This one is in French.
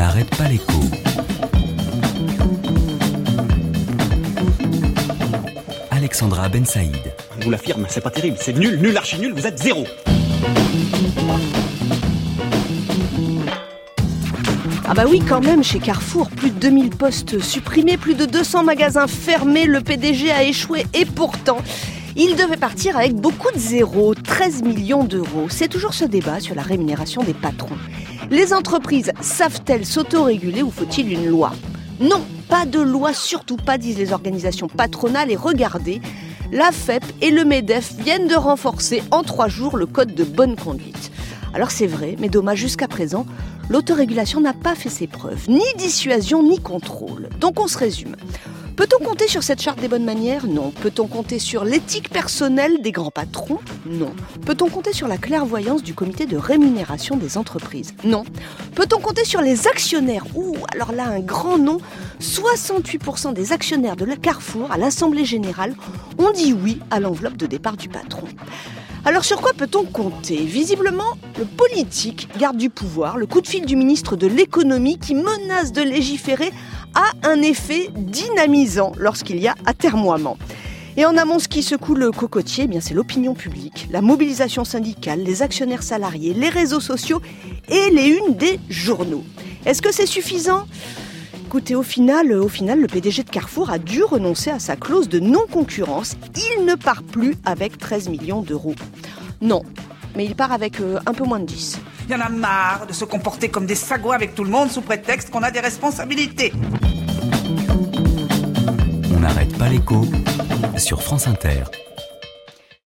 n'arrête pas l'écho. Alexandra Ben Saïd. Je vous l'affirme, c'est pas terrible, c'est nul, nul, archi nul, vous êtes zéro. Ah bah oui quand même, chez Carrefour, plus de 2000 postes supprimés, plus de 200 magasins fermés, le PDG a échoué et pourtant... Il devait partir avec beaucoup de zéros, 13 millions d'euros. C'est toujours ce débat sur la rémunération des patrons. Les entreprises savent-elles s'autoréguler ou faut-il une loi? Non, pas de loi, surtout pas, disent les organisations patronales. Et regardez, la FEP et le MEDEF viennent de renforcer en trois jours le code de bonne conduite. Alors c'est vrai, mais dommage jusqu'à présent, l'autorégulation n'a pas fait ses preuves, ni dissuasion ni contrôle. Donc on se résume. Peut-on compter sur cette charte des bonnes manières? Non. Peut-on compter sur l'éthique personnelle des grands patrons? Non. Peut-on compter sur la clairvoyance du comité de rémunération des entreprises? Non. Peut-on compter sur les actionnaires? Ouh, alors là, un grand nom. 68% des actionnaires de la Carrefour à l'Assemblée générale ont dit oui à l'enveloppe de départ du patron. Alors sur quoi peut-on compter? Visiblement, le politique garde du pouvoir, le coup de fil du ministre de l'économie qui menace de légiférer un effet dynamisant lorsqu'il y a atermoiement. Et en amont, ce qui secoue le cocotier, eh c'est l'opinion publique, la mobilisation syndicale, les actionnaires salariés, les réseaux sociaux et les unes des journaux. Est-ce que c'est suffisant? Écoutez, au final, au final, le PDG de Carrefour a dû renoncer à sa clause de non-concurrence. Il ne part plus avec 13 millions d'euros. Non, mais il part avec euh, un peu moins de 10. Il y en a marre de se comporter comme des sagots avec tout le monde sous prétexte qu'on a des responsabilités. On n'arrête pas l'écho sur France Inter.